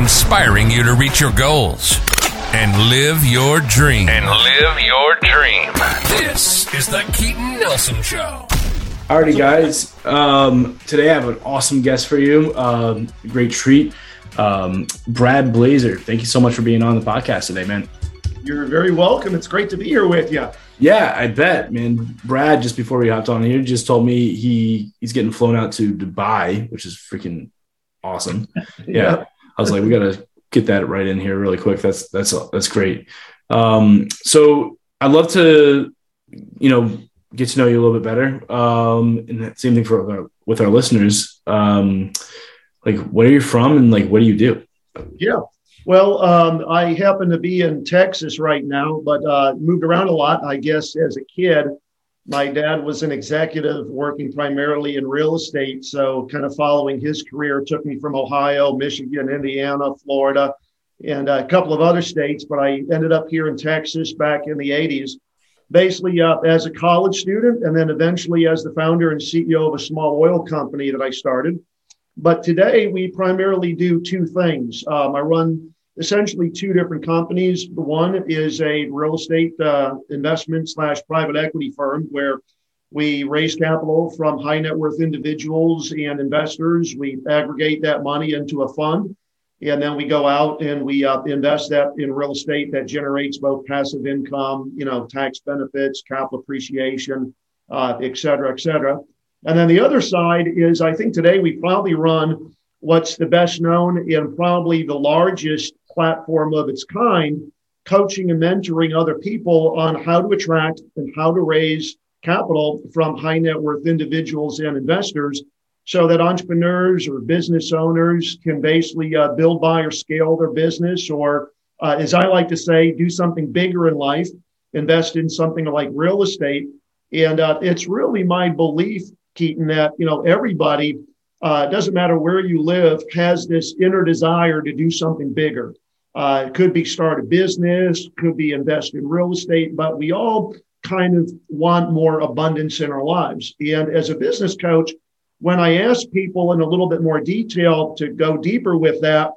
inspiring you to reach your goals and live your dream. And live your dream. This is the Keaton Nelson Show. Alrighty, guys. Um, today I have an awesome guest for you. Um, great treat. Um, Brad Blazar. Thank you so much for being on the podcast today, man. You're very welcome. It's great to be here with you. Yeah, I bet, man. Brad, just before we hopped on here, just told me he he's getting flown out to Dubai, which is freaking awesome. Yeah, yeah. I was like, we gotta get that right in here really quick. That's that's that's great. Um, so I'd love to, you know, get to know you a little bit better. Um, and same thing for our, with our listeners. Um, like, where are you from, and like, what do you do? Yeah. Well, um, I happen to be in Texas right now, but uh, moved around a lot. I guess as a kid, my dad was an executive working primarily in real estate. So, kind of following his career took me from Ohio, Michigan, Indiana, Florida, and a couple of other states. But I ended up here in Texas back in the 80s, basically uh, as a college student, and then eventually as the founder and CEO of a small oil company that I started. But today we primarily do two things. Um, I run essentially two different companies. The one is a real estate uh, investment slash private equity firm where we raise capital from high net worth individuals and investors. We aggregate that money into a fund. And then we go out and we uh, invest that in real estate that generates both passive income, you know, tax benefits, capital appreciation, uh, et cetera, et cetera. And then the other side is I think today we probably run what's the best known and probably the largest platform of its kind, coaching and mentoring other people on how to attract and how to raise capital from high net worth individuals and investors so that entrepreneurs or business owners can basically uh, build, buy, or scale their business, or uh, as I like to say, do something bigger in life, invest in something like real estate. And uh, it's really my belief, Keaton, that you know everybody uh, doesn't matter where you live, has this inner desire to do something bigger. Uh, it could be start a business, could be invest in real estate, but we all kind of want more abundance in our lives. And as a business coach, when I ask people in a little bit more detail to go deeper with that,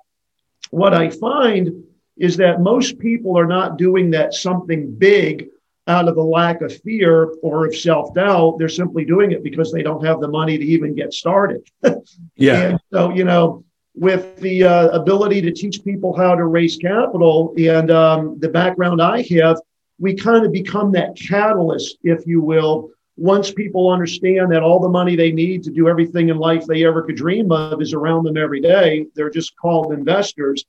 what I find is that most people are not doing that something big out of the lack of fear or of self doubt. They're simply doing it because they don't have the money to even get started. yeah. And so, you know, with the uh, ability to teach people how to raise capital and um, the background I have, we kind of become that catalyst, if you will. Once people understand that all the money they need to do everything in life they ever could dream of is around them every day, they're just called investors.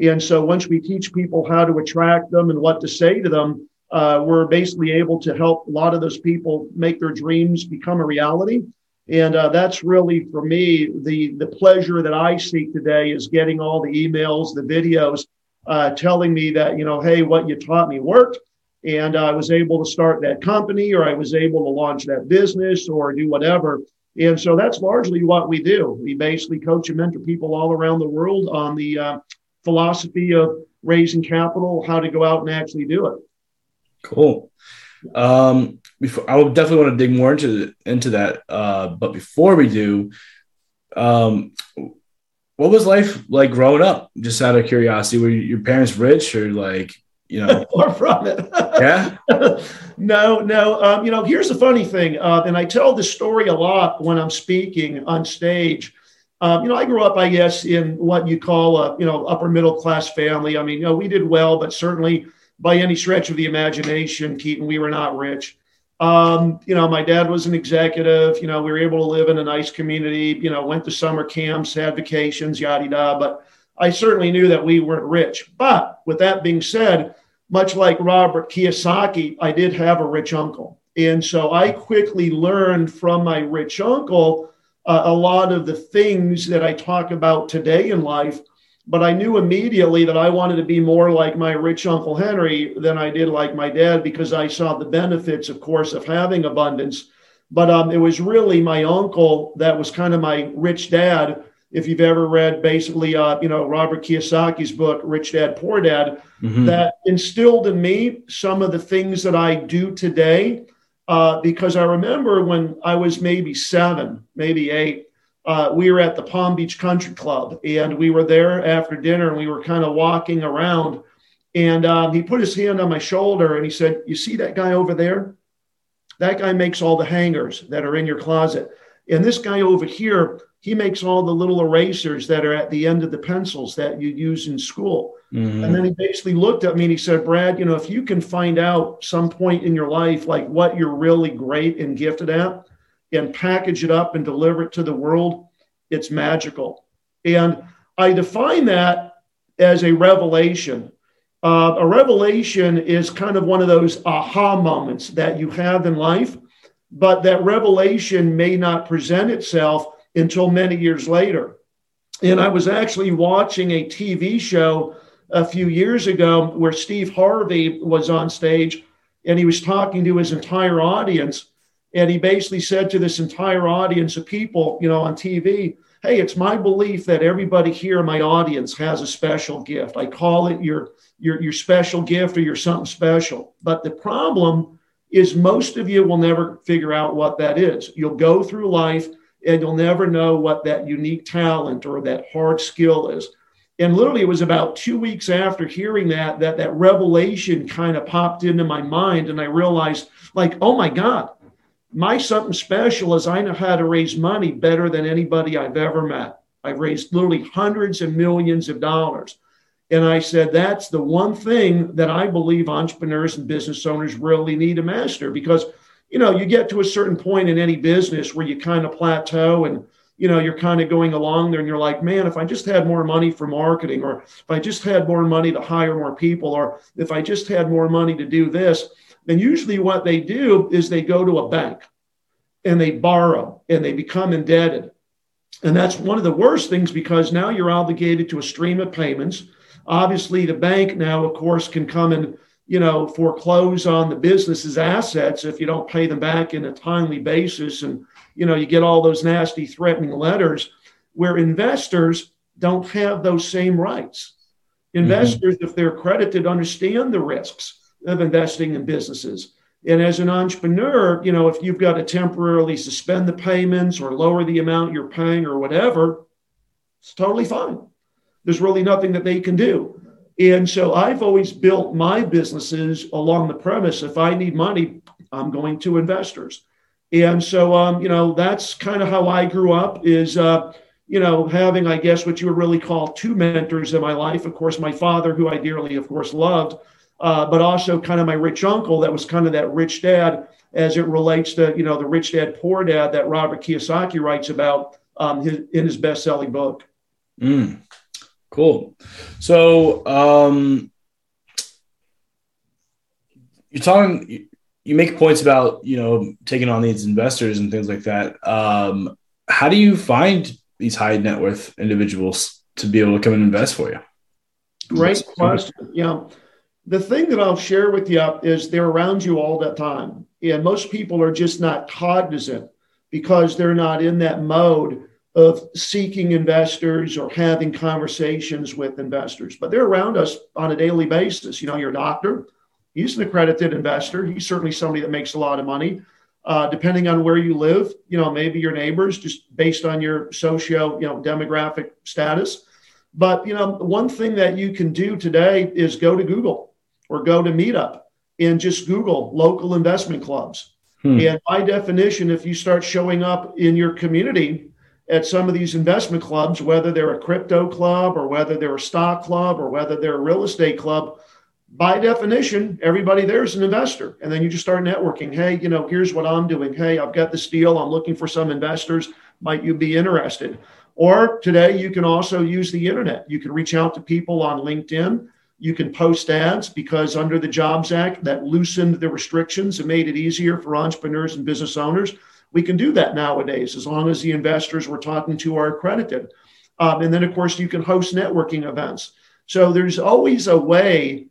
And so once we teach people how to attract them and what to say to them, uh, we're basically able to help a lot of those people make their dreams become a reality. And uh, that's really for me the the pleasure that I seek today is getting all the emails, the videos, uh, telling me that you know, hey, what you taught me worked, and I was able to start that company, or I was able to launch that business, or do whatever. And so that's largely what we do. We basically coach and mentor people all around the world on the uh, philosophy of raising capital, how to go out and actually do it. Cool. Um, before I would definitely want to dig more into into that. Uh, but before we do, um, what was life like growing up? Just out of curiosity, were your parents rich or like you know far from it? yeah. no, no. Um, you know, here's the funny thing, uh, and I tell this story a lot when I'm speaking on stage. Um, you know, I grew up, I guess, in what you call a you know upper middle class family. I mean, you know, we did well, but certainly by any stretch of the imagination, Keaton, we were not rich. Um, you know, my dad was an executive. You know, we were able to live in a nice community. You know, went to summer camps, had vacations, yada yada. But I certainly knew that we weren't rich. But with that being said, much like Robert Kiyosaki, I did have a rich uncle, and so I quickly learned from my rich uncle uh, a lot of the things that I talk about today in life but I knew immediately that I wanted to be more like my rich Uncle Henry than I did like my dad because I saw the benefits, of course, of having abundance. But um, it was really my uncle that was kind of my rich dad. If you've ever read basically, uh, you know, Robert Kiyosaki's book, Rich Dad, Poor Dad, mm-hmm. that instilled in me some of the things that I do today. Uh, because I remember when I was maybe seven, maybe eight, uh, we were at the Palm Beach Country Club, and we were there after dinner, and we were kind of walking around. And um, he put his hand on my shoulder and he said, You see that guy over there? That guy makes all the hangers that are in your closet. And this guy over here, he makes all the little erasers that are at the end of the pencils that you use in school. Mm-hmm. And then he basically looked at me and he said, Brad, you know, if you can find out some point in your life, like what you're really great and gifted at, and package it up and deliver it to the world, it's magical. And I define that as a revelation. Uh, a revelation is kind of one of those aha moments that you have in life, but that revelation may not present itself until many years later. And I was actually watching a TV show a few years ago where Steve Harvey was on stage and he was talking to his entire audience. And he basically said to this entire audience of people, you know, on TV, hey, it's my belief that everybody here in my audience has a special gift. I call it your, your, your special gift or your something special. But the problem is most of you will never figure out what that is. You'll go through life and you'll never know what that unique talent or that hard skill is. And literally, it was about two weeks after hearing that that that revelation kind of popped into my mind, and I realized, like, oh my God, my something special is I know how to raise money better than anybody I've ever met. I've raised literally hundreds of millions of dollars. And I said, that's the one thing that I believe entrepreneurs and business owners really need to master because, you know, you get to a certain point in any business where you kind of plateau and, you know, you're kind of going along there and you're like, man, if I just had more money for marketing, or if I just had more money to hire more people, or if I just had more money to do this, then usually what they do is they go to a bank and they borrow and they become indebted. And that's one of the worst things because now you're obligated to a stream of payments. Obviously, the bank now, of course, can come and you know foreclose on the business's assets if you don't pay them back in a timely basis, and you know you get all those nasty threatening letters. Where investors don't have those same rights. Mm-hmm. Investors, mm-hmm. if they're accredited, understand the risks of investing in businesses. And as an entrepreneur, you know, if you've got to temporarily suspend the payments or lower the amount you're paying or whatever, it's totally fine. There's really nothing that they can do. And so I've always built my businesses along the premise if I need money, I'm going to investors. And so, um, you know, that's kind of how I grew up is, uh, you know, having, I guess, what you would really call two mentors in my life. Of course, my father, who I dearly, of course, loved, uh, but also kind of my rich uncle that was kind of that rich dad as it relates to you know the rich dad poor dad that Robert Kiyosaki writes about um, his, in his best-selling book. Mm, cool. So um, you're talking. You make points about you know taking on these investors and things like that. Um, how do you find these high net worth individuals to be able to come and invest for you? Great question. Yeah the thing that I'll share with you is they're around you all the time. And most people are just not cognizant because they're not in that mode of seeking investors or having conversations with investors. But they're around us on a daily basis. You know, your doctor, he's an accredited investor. He's certainly somebody that makes a lot of money. Uh, depending on where you live, you know, maybe your neighbors, just based on your socio, you know, demographic status. But you know, one thing that you can do today is go to Google or go to Meetup and just Google local investment clubs. Hmm. And by definition, if you start showing up in your community at some of these investment clubs, whether they're a crypto club or whether they're a stock club or whether they're a real estate club, by definition, everybody there is an investor. And then you just start networking. Hey, you know, here's what I'm doing. Hey, I've got this deal. I'm looking for some investors. Might you be interested? Or today, you can also use the internet. You can reach out to people on LinkedIn you can post ads because under the Jobs Act that loosened the restrictions and made it easier for entrepreneurs and business owners. We can do that nowadays as long as the investors we're talking to are accredited. Um, and then, of course, you can host networking events. So there's always a way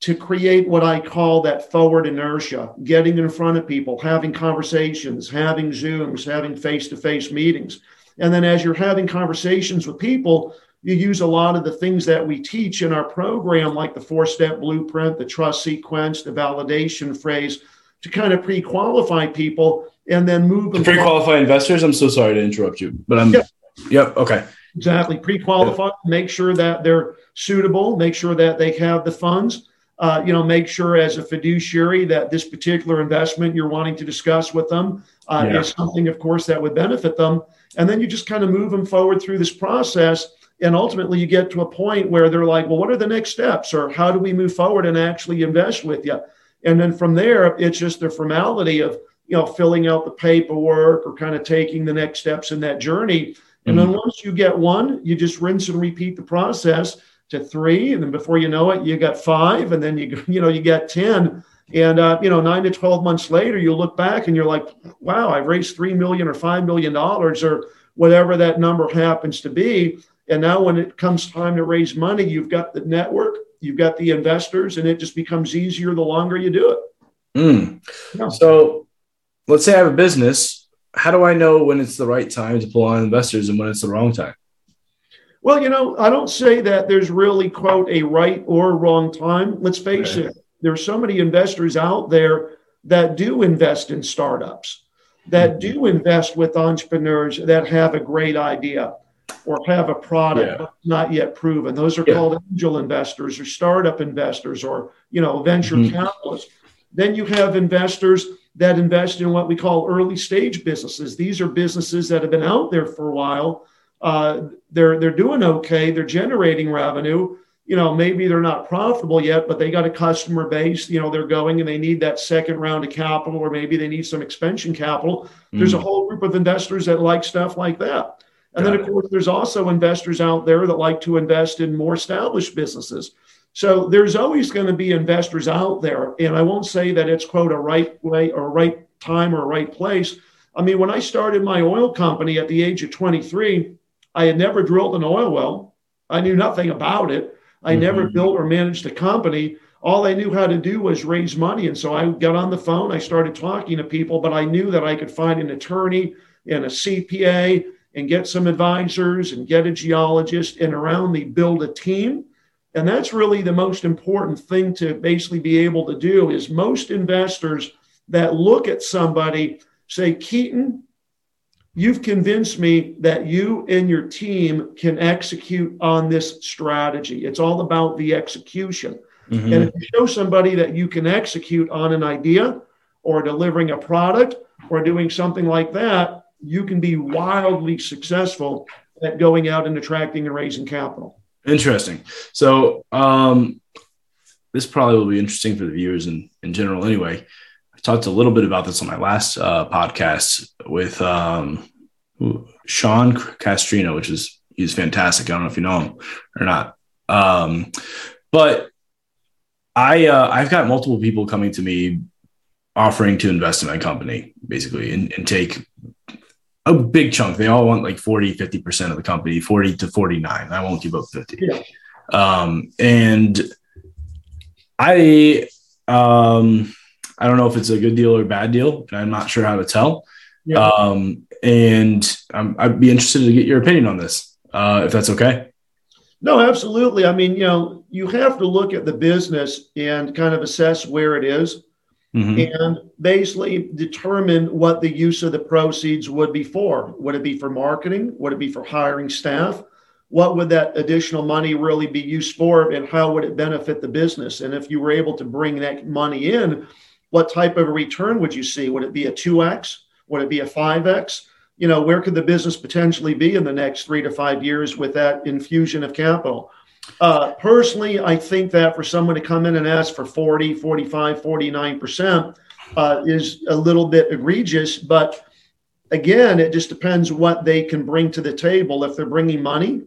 to create what I call that forward inertia, getting in front of people, having conversations, having Zooms, having face to face meetings. And then as you're having conversations with people, you use a lot of the things that we teach in our program, like the four step blueprint, the trust sequence, the validation phrase, to kind of pre qualify people and then move them. Pre qualify investors? I'm so sorry to interrupt you, but I'm. Yeah. Yep. Okay. Exactly. Pre-qualify. Make sure that they're suitable. Make sure that they have the funds. Uh, you know, make sure as a fiduciary that this particular investment you're wanting to discuss with them uh, yeah. is something, of course, that would benefit them. And then you just kind of move them forward through this process. And ultimately, you get to a point where they're like, well, what are the next steps? Or how do we move forward and actually invest with you? And then from there, it's just the formality of, you know, filling out the paperwork or kind of taking the next steps in that journey. And mm-hmm. then once you get one, you just rinse and repeat the process to three. And then before you know it, you got five. And then you, you know, you got 10. And uh, you know, nine to twelve months later, you look back and you're like, "Wow, I've raised three million or five million dollars or whatever that number happens to be." And now, when it comes time to raise money, you've got the network, you've got the investors, and it just becomes easier the longer you do it. Mm. Yeah. So, let's say I have a business. How do I know when it's the right time to pull on investors and when it's the wrong time? Well, you know, I don't say that there's really, quote, a right or wrong time. Let's face it, there's so many investors out there that do invest in startups, that do invest with entrepreneurs that have a great idea or have a product yeah. not yet proven. Those are yeah. called angel investors or startup investors or you know venture mm-hmm. capitalists. Then you have investors that invest in what we call early stage businesses. These are businesses that have been out there for a while. Uh, they're they're doing okay. They're generating revenue, you know, maybe they're not profitable yet, but they got a customer base, you know, they're going and they need that second round of capital, or maybe they need some expansion capital. Mm. There's a whole group of investors that like stuff like that. And then, of course, there's also investors out there that like to invest in more established businesses. So there's always going to be investors out there. And I won't say that it's, quote, a right way or a right time or a right place. I mean, when I started my oil company at the age of 23, I had never drilled an oil well. I knew nothing about it. I mm-hmm. never built or managed a company. All I knew how to do was raise money. And so I got on the phone, I started talking to people, but I knew that I could find an attorney and a CPA and get some advisors and get a geologist and around me build a team. And that's really the most important thing to basically be able to do is most investors that look at somebody say, Keaton, You've convinced me that you and your team can execute on this strategy. It's all about the execution. Mm-hmm. And if you show somebody that you can execute on an idea or delivering a product or doing something like that, you can be wildly successful at going out and attracting and raising capital. Interesting. So, um, this probably will be interesting for the viewers in, in general anyway. I talked a little bit about this on my last uh, podcast with um, Sean Castrina, which is he's fantastic. I don't know if you know him or not, um, but I uh, I've got multiple people coming to me offering to invest in my company basically and, and take a big chunk. They all want like 40, 50% of the company, 40 to 49. I won't give up 50. Yeah. Um, and I, um, I don't know if it's a good deal or a bad deal. I'm not sure how to tell. Yeah. Um, and um, I'd be interested to get your opinion on this, uh, if that's okay. No, absolutely. I mean, you know, you have to look at the business and kind of assess where it is mm-hmm. and basically determine what the use of the proceeds would be for. Would it be for marketing? Would it be for hiring staff? What would that additional money really be used for and how would it benefit the business? And if you were able to bring that money in, what type of a return would you see? Would it be a 2x? Would it be a 5x? You know, where could the business potentially be in the next three to five years with that infusion of capital? Uh, personally, I think that for someone to come in and ask for 40, 45, 49% uh, is a little bit egregious. But again, it just depends what they can bring to the table. If they're bringing money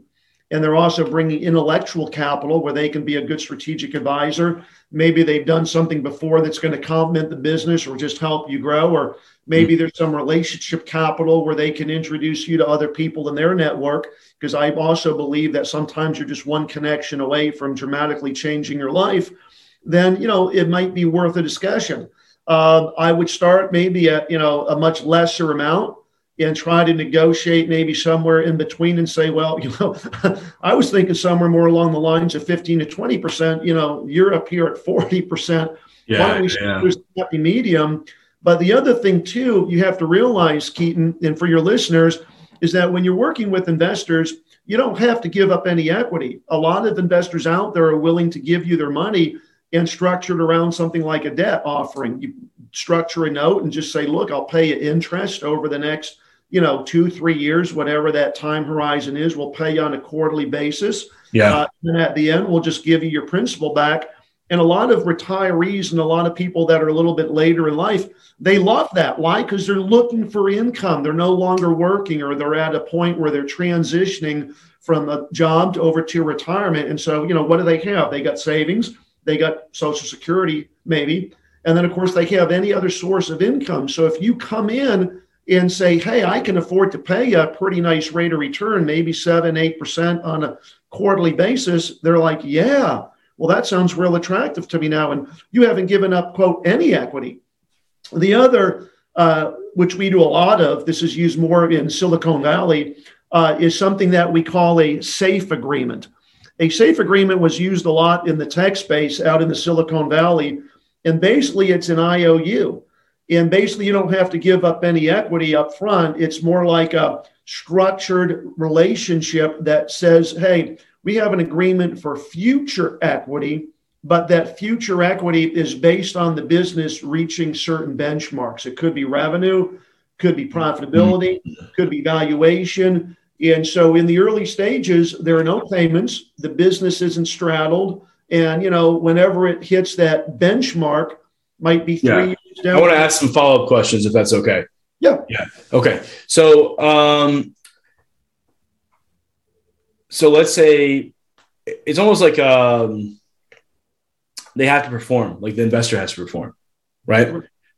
and they're also bringing intellectual capital where they can be a good strategic advisor, maybe they've done something before that's going to complement the business or just help you grow, or Maybe there's some relationship capital where they can introduce you to other people in their network. Because I also believe that sometimes you're just one connection away from dramatically changing your life. Then, you know, it might be worth a discussion. Uh, I would start maybe at, you know, a much lesser amount and try to negotiate maybe somewhere in between and say, well, you know, I was thinking somewhere more along the lines of 15 to 20%, you know, you're up here at 40%. Yeah, Why don't we yeah. happy medium? But the other thing, too, you have to realize, Keaton, and for your listeners, is that when you're working with investors, you don't have to give up any equity. A lot of investors out there are willing to give you their money and structure it around something like a debt offering. You structure a note and just say, look, I'll pay you interest over the next, you know, two, three years, whatever that time horizon is. We'll pay you on a quarterly basis. Yeah. Uh, and at the end, we'll just give you your principal back. And a lot of retirees and a lot of people that are a little bit later in life, they love that. Why? Because they're looking for income. They're no longer working or they're at a point where they're transitioning from a job to over to retirement. And so, you know, what do they have? They got savings, they got Social Security, maybe. And then, of course, they have any other source of income. So if you come in and say, hey, I can afford to pay a pretty nice rate of return, maybe seven, 8% on a quarterly basis, they're like, yeah, well, that sounds real attractive to me now. And you haven't given up, quote, any equity. The other, uh, which we do a lot of, this is used more in Silicon Valley, uh, is something that we call a safe agreement. A safe agreement was used a lot in the tech space out in the Silicon Valley. And basically, it's an IOU. And basically, you don't have to give up any equity up front. It's more like a structured relationship that says, hey, we have an agreement for future equity, but that future equity is based on the business reaching certain benchmarks. It could be revenue, could be profitability, could be valuation. And so in the early stages, there are no payments, the business isn't straddled. And, you know, whenever it hits that benchmark, might be three yeah. I want to ask some follow up questions if that's okay. Yeah. Yeah. Okay. So, um, so let's say it's almost like um, they have to perform, like the investor has to perform, right?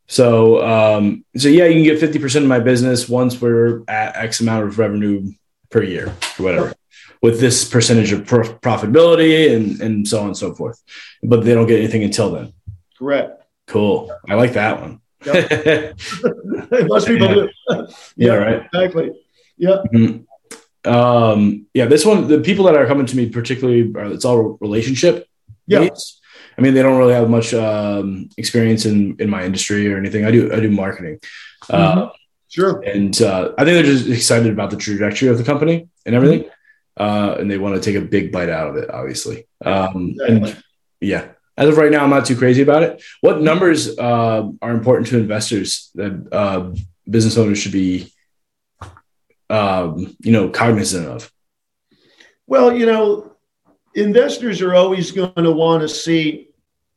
So, um, so yeah, you can get fifty percent of my business once we're at X amount of revenue per year or whatever, with this percentage of profitability and and so on and so forth. But they don't get anything until then. Correct. Cool. I like that one. Yep. Most people yeah. do. yeah, yeah, right. Exactly. Yeah. Mm-hmm um yeah this one the people that are coming to me particularly are, it's all relationship yeah based. i mean they don't really have much um experience in in my industry or anything i do i do marketing mm-hmm. uh, sure and uh, i think they're just excited about the trajectory of the company and everything mm-hmm. uh and they want to take a big bite out of it obviously um exactly. and yeah as of right now i'm not too crazy about it what numbers uh, are important to investors that uh, business owners should be um, you know, cognizant of? Well, you know, investors are always going to want to see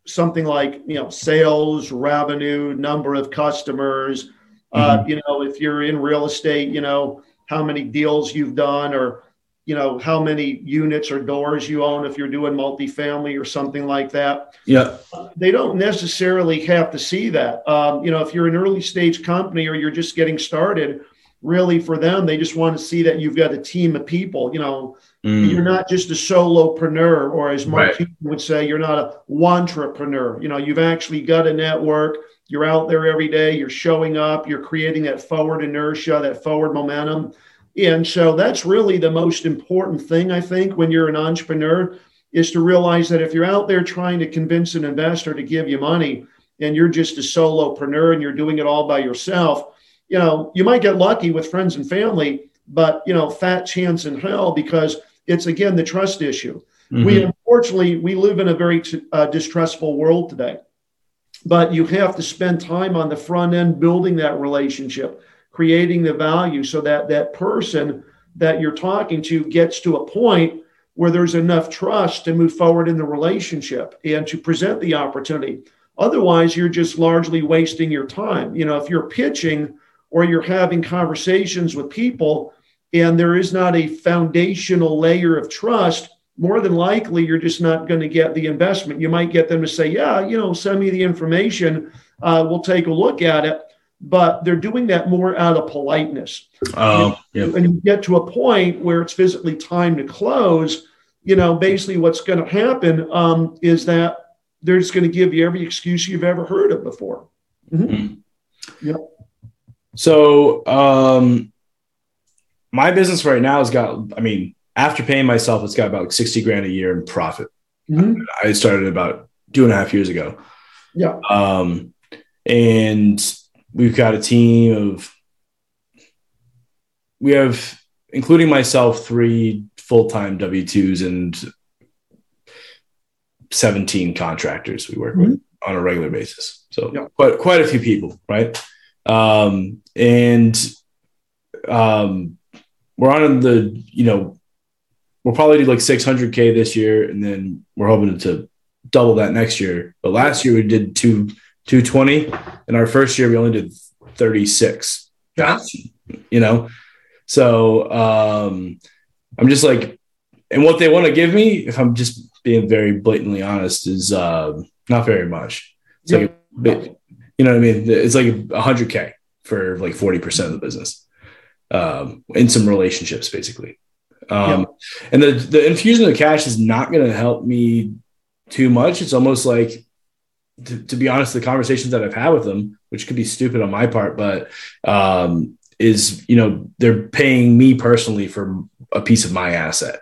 something like you know sales, revenue, number of customers. Uh, mm-hmm. Uh, you know, if you're in real estate, you know how many deals you've done, or you know how many units or doors you own if you're doing multifamily or something like that. Yeah, they don't necessarily have to see that. Um, you know, if you're an early stage company or you're just getting started really for them they just want to see that you've got a team of people you know mm. you're not just a solopreneur or as mark right. would say you're not a entrepreneur you know you've actually got a network you're out there every day you're showing up you're creating that forward inertia that forward momentum and so that's really the most important thing i think when you're an entrepreneur is to realize that if you're out there trying to convince an investor to give you money and you're just a solopreneur and you're doing it all by yourself you know, you might get lucky with friends and family, but you know, fat chance in hell because it's again the trust issue. Mm-hmm. We unfortunately we live in a very uh, distrustful world today, but you have to spend time on the front end building that relationship, creating the value, so that that person that you're talking to gets to a point where there's enough trust to move forward in the relationship and to present the opportunity. Otherwise, you're just largely wasting your time. You know, if you're pitching or you're having conversations with people and there is not a foundational layer of trust, more than likely you're just not going to get the investment. You might get them to say, Yeah, you know, send me the information. Uh, we'll take a look at it. But they're doing that more out of politeness. Oh, and, and you get to a point where it's physically time to close. You know, basically what's going to happen um, is that they're just going to give you every excuse you've ever heard of before. Mm-hmm. Mm-hmm. Yep. So, um, my business right now has got, I mean, after paying myself, it's got about 60 grand a year in profit. Mm-hmm. I started about two and a half years ago. Yeah. Um, and we've got a team of, we have, including myself, three full time W 2s and 17 contractors we work mm-hmm. with on a regular basis. So yeah. quite, quite a few people, right? Um, and um, we're on the, you know, we'll probably do like 600K this year, and then we're hoping to double that next year. But last year we did two, 220. In our first year we only did 36. Yeah. You know, so um, I'm just like, and what they want to give me, if I'm just being very blatantly honest, is uh, not very much. It's yeah. like, you know what I mean? It's like 100K for like 40% of the business um, in some relationships, basically. Um, yeah. And the, the infusion of cash is not going to help me too much. It's almost like, to, to, be honest, the conversations that I've had with them, which could be stupid on my part, but um, is you know they're paying me personally for a piece of my asset.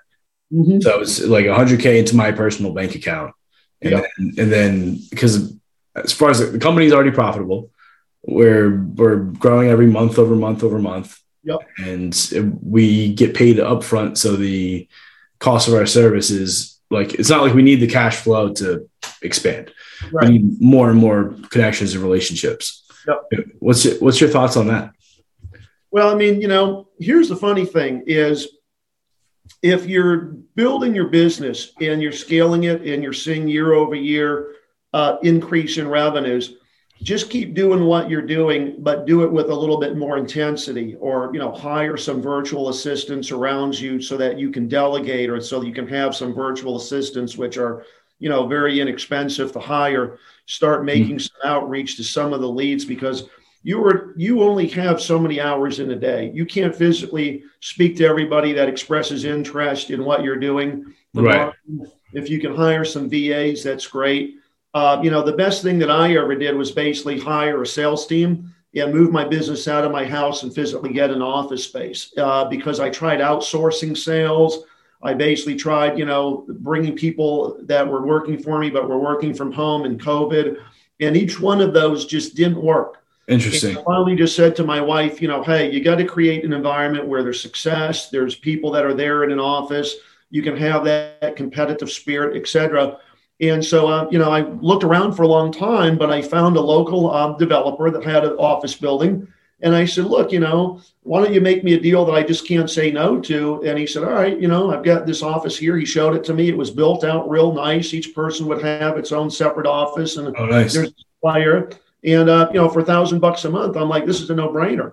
Mm-hmm. So it's like 100k into my personal bank account, and, yep. then, and then because as far as the, company's already profitable, we're we're growing every month over month over month. Yep. And we get paid upfront, so the cost of our service is like it's not like we need the cash flow to expand. Right. We need more and more connections and relationships. Yep. What's your, what's your thoughts on that? Well, I mean, you know, here's the funny thing is if you're building your business and you're scaling it and you're seeing year over year uh, increase in revenues, just keep doing what you're doing, but do it with a little bit more intensity or, you know, hire some virtual assistants around you so that you can delegate or so you can have some virtual assistants, which are, you know, very inexpensive to hire. Start making mm-hmm. some outreach to some of the leads because – you are you only have so many hours in a day. You can't physically speak to everybody that expresses interest in what you're doing. Right. If you can hire some VAs, that's great. Uh, you know, the best thing that I ever did was basically hire a sales team and move my business out of my house and physically get an office space uh, because I tried outsourcing sales. I basically tried, you know, bringing people that were working for me but were working from home in COVID, and each one of those just didn't work. Interesting. I finally just said to my wife, you know, hey, you got to create an environment where there's success, there's people that are there in an office, you can have that competitive spirit, etc. And so, uh, you know, I looked around for a long time, but I found a local um, developer that had an office building. And I said, look, you know, why don't you make me a deal that I just can't say no to? And he said, all right, you know, I've got this office here. He showed it to me. It was built out real nice. Each person would have its own separate office. And oh, nice. there's a fire. And uh, you know, for a thousand bucks a month, I'm like, this is a no-brainer.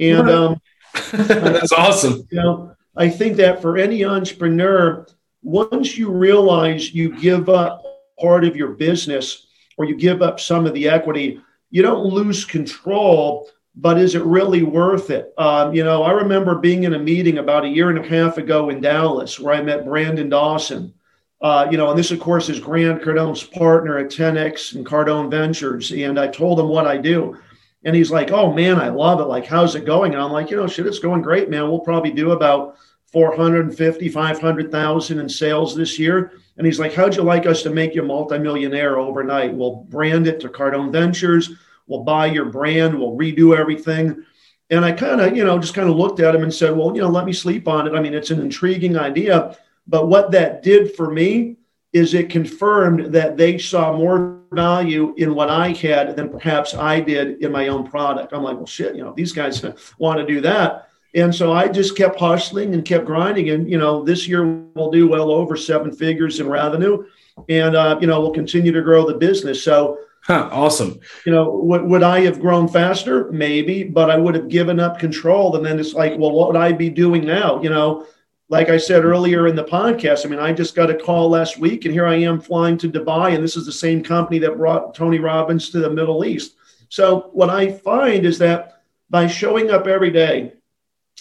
And um, that's awesome. You know, I think that for any entrepreneur, once you realize you give up part of your business or you give up some of the equity, you don't lose control. But is it really worth it? Um, you know, I remember being in a meeting about a year and a half ago in Dallas where I met Brandon Dawson uh, you know, and this, of course, is Grant Cardone's partner at 10X and Cardone Ventures. And I told him what I do. And he's like, oh, man, I love it. Like, how's it going? And I'm like, you know, shit, it's going great, man. We'll probably do about 450, 500,000 in sales this year. And he's like, how'd you like us to make you a multimillionaire overnight? We'll brand it to Cardone Ventures. We'll buy your brand. We'll redo everything. And I kind of, you know, just kind of looked at him and said, well, you know, let me sleep on it. I mean, it's an intriguing idea but what that did for me is it confirmed that they saw more value in what I had than perhaps I did in my own product. I'm like, well, shit, you know, these guys want to do that. And so I just kept hustling and kept grinding. And, you know, this year we'll do well over seven figures in revenue. And, uh, you know, we'll continue to grow the business. So, Huh, awesome. You know, would, would I have grown faster? Maybe, but I would have given up control. And then it's like, well, what would I be doing now? You know, like I said earlier in the podcast, I mean, I just got a call last week, and here I am flying to Dubai, and this is the same company that brought Tony Robbins to the Middle East. So, what I find is that by showing up every day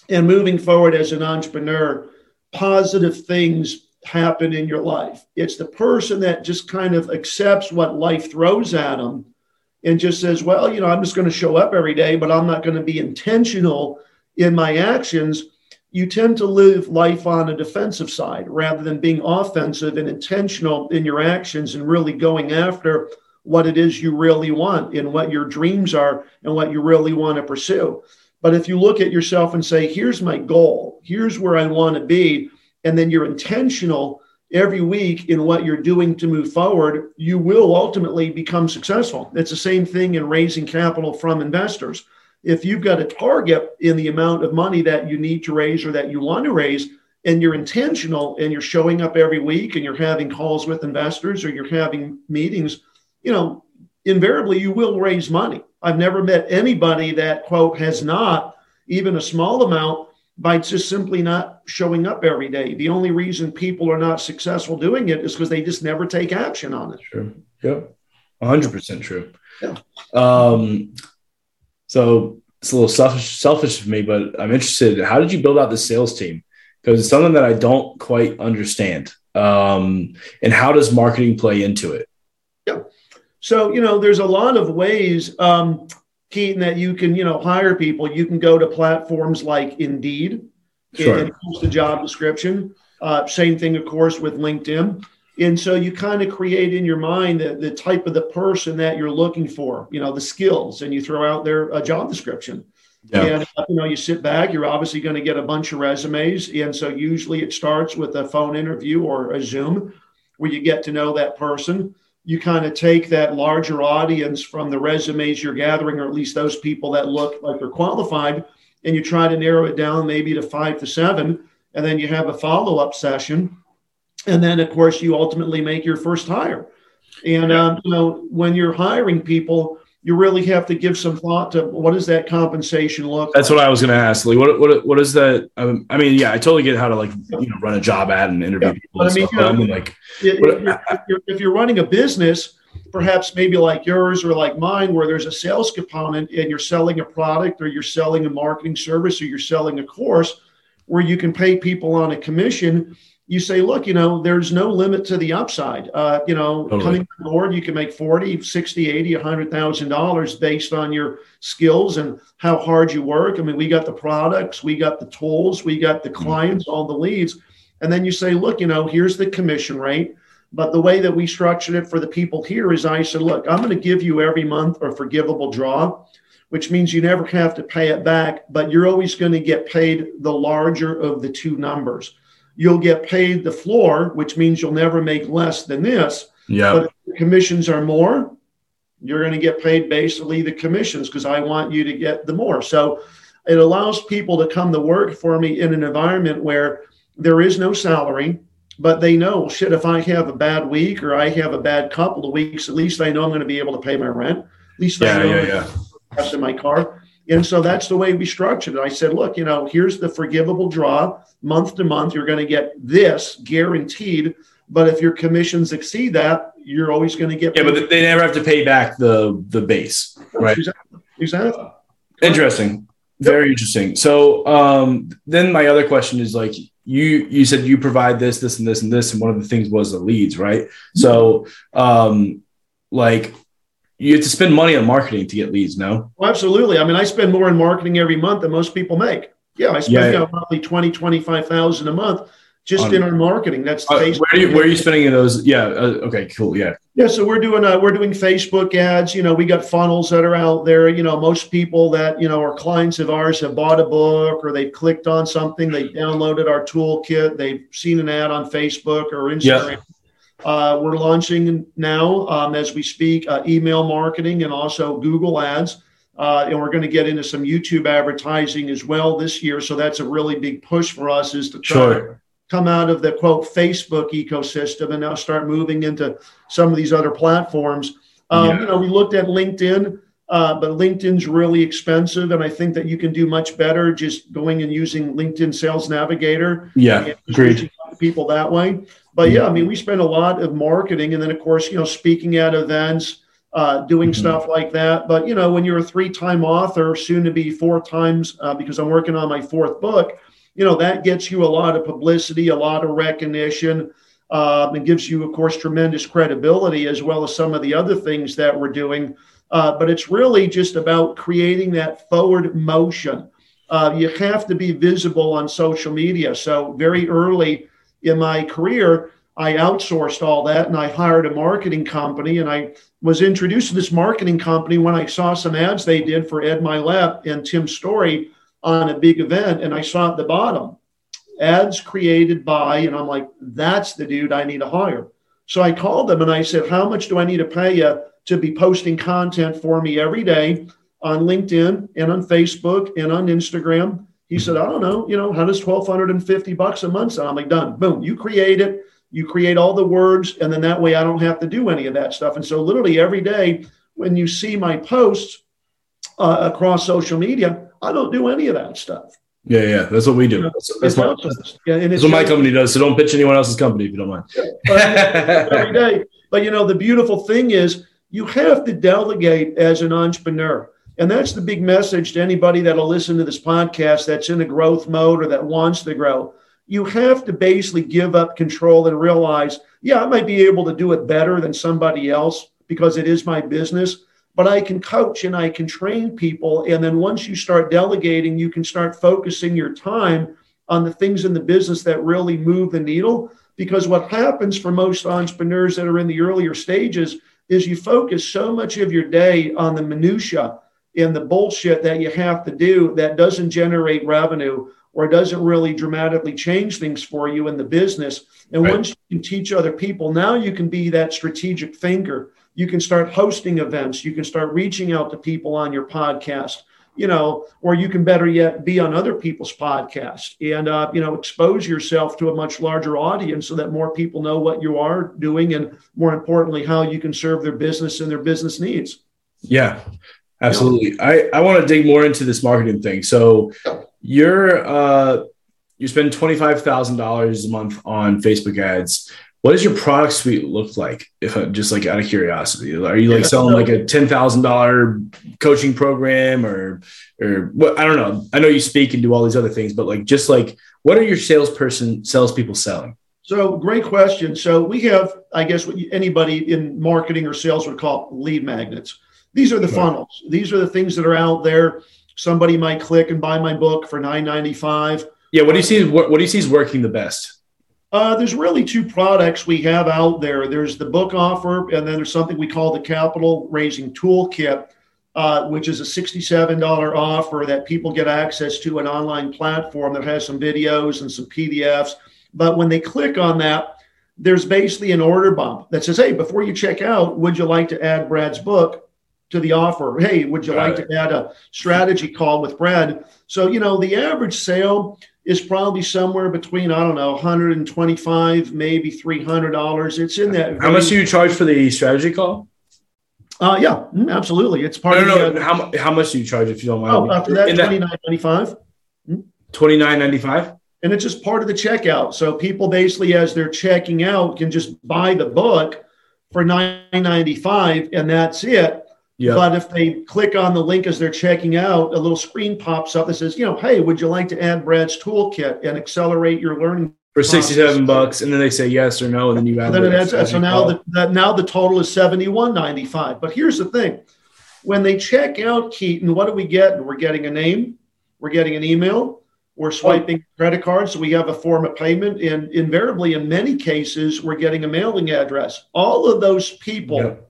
and moving forward as an entrepreneur, positive things happen in your life. It's the person that just kind of accepts what life throws at them and just says, well, you know, I'm just going to show up every day, but I'm not going to be intentional in my actions you tend to live life on a defensive side rather than being offensive and intentional in your actions and really going after what it is you really want and what your dreams are and what you really want to pursue. But if you look at yourself and say, here's my goal, here's where I want to be, and then you're intentional every week in what you're doing to move forward, you will ultimately become successful. It's the same thing in raising capital from investors. If you've got a target in the amount of money that you need to raise or that you want to raise, and you're intentional and you're showing up every week and you're having calls with investors or you're having meetings, you know, invariably you will raise money. I've never met anybody that, quote, has not, even a small amount, by just simply not showing up every day. The only reason people are not successful doing it is because they just never take action on it. True. Yep. 100% true. Yeah. Um, so it's a little selfish, selfish of me, but I'm interested. How did you build out the sales team? Because it's something that I don't quite understand. Um, and how does marketing play into it? Yeah. So, you know, there's a lot of ways. Um, Keaton, that you can, you know, hire people. You can go to platforms like Indeed sure. and post a job description. Uh, same thing, of course, with LinkedIn. And so you kind of create in your mind the, the type of the person that you're looking for, you know, the skills, and you throw out their a job description. Yeah. And you know, you sit back, you're obviously going to get a bunch of resumes. And so usually it starts with a phone interview or a Zoom where you get to know that person you kind of take that larger audience from the resumes you're gathering, or at least those people that look like they're qualified, and you try to narrow it down maybe to five to seven, and then you have a follow up session. And then, of course, you ultimately make your first hire. And, um, you know, when you're hiring people, you really have to give some thought to what does that compensation look like? that's like? what i was going to ask like what, what, what is that um, i mean yeah i totally get how to like you know run a job ad and interview yeah. people but I mean, you know, I mean, like if, what, if, you're, if you're running a business perhaps maybe like yours or like mine where there's a sales component and you're selling a product or you're selling a marketing service or you're selling a course where you can pay people on a commission you say, look, you know, there's no limit to the upside. Uh, you know, totally. coming on board, you can make 40, 60, 80, $100,000 based on your skills and how hard you work. I mean, we got the products, we got the tools, we got the mm-hmm. clients, mm-hmm. all the leads. And then you say, look, you know, here's the commission rate. But the way that we structured it for the people here is I said, look, I'm going to give you every month a forgivable draw, which means you never have to pay it back, but you're always going to get paid the larger of the two numbers you'll get paid the floor, which means you'll never make less than this. Yeah. But if commissions are more, you're going to get paid basically the commissions because I want you to get the more. So it allows people to come to work for me in an environment where there is no salary, but they know, shit, if I have a bad week or I have a bad couple of weeks, at least I know I'm going to be able to pay my rent. At least yeah, I know yeah, yeah. in my car. And so that's the way we structured it. I said, look, you know, here's the forgivable draw month to month. You're going to get this guaranteed. But if your commissions exceed that, you're always going to get. Yeah, but they never have to pay back the the base, right? Exactly. exactly. Interesting. Very interesting. So um, then my other question is like you you said you provide this, this, and this, and this, and one of the things was the leads, right? So um, like you have to spend money on marketing to get leads, no? Well, absolutely. I mean, I spend more in marketing every month than most people make. Yeah, I spend yeah, yeah. probably 20, 25,000 a month just in our marketing. That's uh, where are you where are you spending those? Yeah. Uh, okay. Cool. Yeah. Yeah. So we're doing uh, we're doing Facebook ads. You know, we got funnels that are out there. You know, most people that you know are clients of ours have bought a book or they've clicked on something. They downloaded our toolkit. They've seen an ad on Facebook or Instagram. Uh, we're launching now, um, as we speak, uh, email marketing and also Google Ads. Uh, and we're going to get into some YouTube advertising as well this year. So that's a really big push for us is to try sure. to come out of the quote Facebook ecosystem and now start moving into some of these other platforms. Um, yeah. You know, we looked at LinkedIn. Uh, but LinkedIn's really expensive, and I think that you can do much better just going and using LinkedIn Sales Navigator. Yeah, great. People that way. But yeah, I mean, we spend a lot of marketing, and then of course, you know, speaking at events, uh, doing mm-hmm. stuff like that. But you know, when you're a three-time author, soon to be four times, uh, because I'm working on my fourth book, you know, that gets you a lot of publicity, a lot of recognition. Uh, and gives you, of course, tremendous credibility as well as some of the other things that we're doing. Uh, but it's really just about creating that forward motion. Uh, you have to be visible on social media. So, very early in my career, I outsourced all that and I hired a marketing company and I was introduced to this marketing company when I saw some ads they did for Ed Mylett and Tim Storey on a big event and I saw at the bottom ads created by and I'm like that's the dude I need to hire. So I called them and I said how much do I need to pay you to be posting content for me every day on LinkedIn and on Facebook and on Instagram? He said, I don't know, you know, how does 1250 bucks a month sound? I'm like, done. Boom. You create it you create all the words, and then that way I don't have to do any of that stuff. And so, literally every day when you see my posts uh, across social media, I don't do any of that stuff. Yeah, yeah, that's what we do. That's, that's, my, yeah, and that's what my company does. So don't pitch anyone else's company if you don't mind. every day. But you know, the beautiful thing is you have to delegate as an entrepreneur. And that's the big message to anybody that'll listen to this podcast that's in a growth mode or that wants to grow you have to basically give up control and realize, yeah, I might be able to do it better than somebody else because it is my business, but I can coach and I can train people. And then once you start delegating, you can start focusing your time on the things in the business that really move the needle. Because what happens for most entrepreneurs that are in the earlier stages is you focus so much of your day on the minutia and the bullshit that you have to do that doesn't generate revenue or doesn't really dramatically change things for you in the business. And right. once you can teach other people, now you can be that strategic thinker. You can start hosting events. You can start reaching out to people on your podcast, you know, or you can better yet be on other people's podcasts and, uh, you know, expose yourself to a much larger audience so that more people know what you are doing and more importantly, how you can serve their business and their business needs. Yeah, absolutely. I, I want to dig more into this marketing thing. So, you're uh, you spend twenty five thousand dollars a month on Facebook ads. What does your product suite look like? If uh, just like out of curiosity, are you like selling like a ten thousand dollar coaching program or or what? I don't know. I know you speak and do all these other things, but like just like what are your salesperson salespeople selling? So great question. So we have, I guess, what anybody in marketing or sales would call lead magnets. These are the funnels. These are the things that are out there somebody might click and buy my book for nine ninety five. Yeah, what do you see? What, what do you see is working the best? Uh, there's really two products we have out there. There's the book offer, and then there's something we call the Capital Raising Toolkit, uh, which is a $67 offer that people get access to an online platform that has some videos and some PDFs. But when they click on that, there's basically an order bump that says, "Hey, before you check out, would you like to add Brad's book?" To the offer. Hey, would you Got like it. to add a strategy call with Brad? So, you know, the average sale is probably somewhere between, I don't know, 125, maybe $300. It's in that. How much do you charge for the strategy call? Uh, yeah, mm, absolutely. It's part no, of the, uh, how, how much do you charge if you don't mind? Oh, after that, twenty nine ninety five. Twenty nine ninety five. And it's just part of the checkout. So people basically, as they're checking out, can just buy the book for nine ninety five, and that's it. Yep. But if they click on the link as they're checking out, a little screen pops up that says, you know, hey, would you like to add Brad's toolkit and accelerate your learning? For 67 bucks, and then they say yes or no, and then you add. then it adds, so now the, that now the total is 71.95. But here's the thing: when they check out Keaton, what do we get? We're getting a name, we're getting an email, we're oh. swiping oh. credit cards, so we have a form of payment, and invariably, in many cases, we're getting a mailing address. All of those people. Yep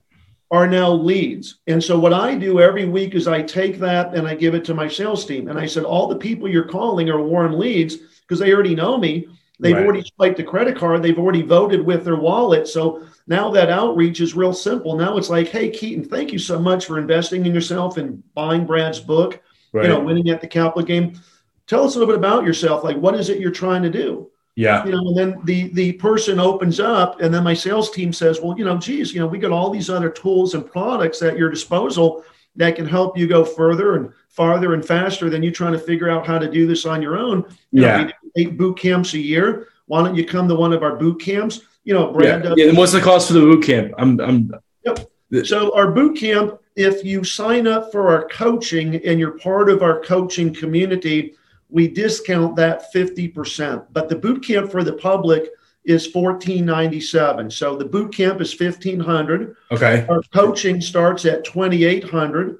are now leads. And so what I do every week is I take that and I give it to my sales team. And I said, all the people you're calling are warm leads because they already know me. They've right. already swiped the credit card. They've already voted with their wallet. So now that outreach is real simple. Now it's like, hey, Keaton, thank you so much for investing in yourself and buying Brad's book, right. you know, winning at the capital game. Tell us a little bit about yourself. Like, what is it you're trying to do? Yeah. You know, and then the the person opens up, and then my sales team says, "Well, you know, geez, you know, we got all these other tools and products at your disposal that can help you go further and farther and faster than you trying to figure out how to do this on your own." You yeah. Know, eight boot camps a year. Why don't you come to one of our boot camps? You know, Brad. Yeah. yeah. what's the cost for the boot camp? I'm. I'm. Yep. So our boot camp, if you sign up for our coaching and you're part of our coaching community we discount that 50%. But the boot camp for the public is 1497. So the boot camp is 1500. Okay. Our coaching starts at 2800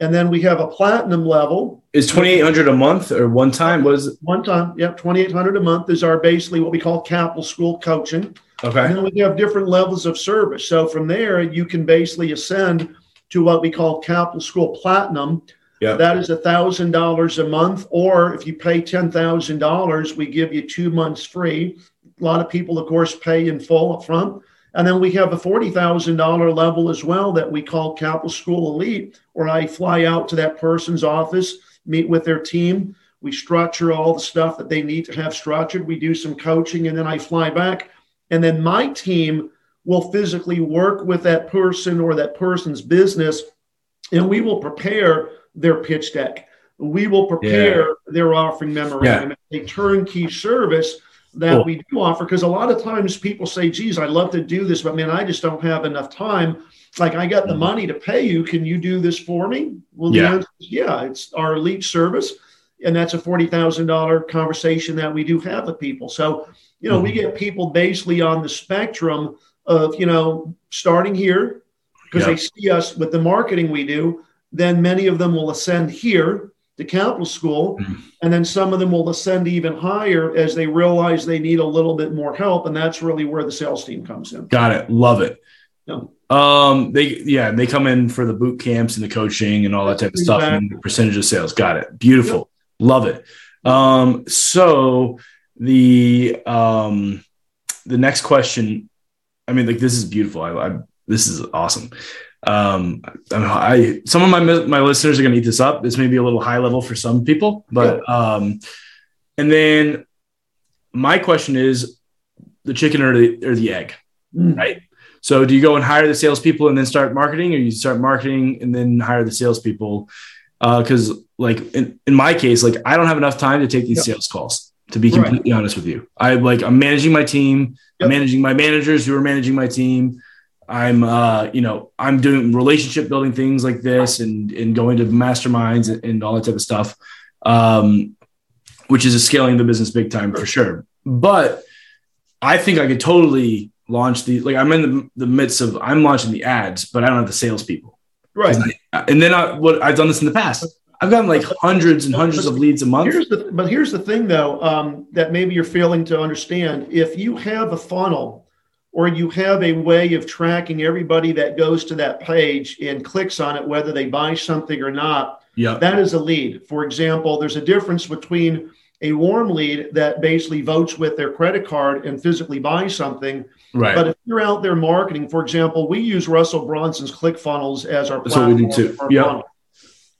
and then we have a platinum level. Is 2800 a month or one time? Was one time? Yep, 2800 a month is our basically what we call capital school coaching. Okay. And then we have different levels of service. So from there, you can basically ascend to what we call Capital School Platinum. Yeah. That is a thousand dollars a month, or if you pay ten thousand dollars, we give you two months free. A lot of people, of course, pay in full up front. And then we have a $40,000 level as well that we call Capital School Elite, where I fly out to that person's office, meet with their team. We structure all the stuff that they need to have structured. We do some coaching, and then I fly back. And then my team will physically work with that person or that person's business, and we will prepare their pitch deck. We will prepare yeah. their offering memorandum, yeah. a turnkey service that cool. we do offer. Because a lot of times people say, geez, I love to do this, but man, I just don't have enough time. Like, I got the mm-hmm. money to pay you. Can you do this for me? Well, yeah. Is, yeah, it's our elite service. And that's a $40,000 conversation that we do have with people. So, you know, mm-hmm. we get people basically on the spectrum of, you know, starting here because they see us with the marketing we do. Then many of them will ascend here to capital school. Mm-hmm. And then some of them will ascend even higher as they realize they need a little bit more help. And that's really where the sales team comes in. Got it. Love it. Yeah. Um, they yeah, they come in for the boot camps and the coaching and all that type of stuff and percentage of sales. Got it. Beautiful. Yep. Love it. Um, so the um the next question, I mean, like this is beautiful. I, I this is awesome um I, I some of my my listeners are going to eat this up this may be a little high level for some people but um and then my question is the chicken or the or the egg mm. right so do you go and hire the salespeople and then start marketing or you start marketing and then hire the salespeople because uh, like in, in my case like i don't have enough time to take these yep. sales calls to be completely right. honest with you i like i'm managing my team yep. i'm managing my managers who are managing my team I'm, uh, you know, I'm doing relationship building things like this and, and going to masterminds and, and all that type of stuff, um, which is a scaling the business big time for sure. But I think I could totally launch the, like I'm in the, the midst of, I'm launching the ads, but I don't have the salespeople. Right. I, and then I, what I've done this in the past. I've gotten like hundreds and hundreds of leads a month. Here's the, but here's the thing though, um, that maybe you're failing to understand. If you have a funnel or you have a way of tracking everybody that goes to that page and clicks on it, whether they buy something or not. Yeah. That is a lead. For example, there's a difference between a warm lead that basically votes with their credit card and physically buys something. Right. But if you're out there marketing, for example, we use Russell Brunson's ClickFunnels as our That's platform. What we do too. Yeah.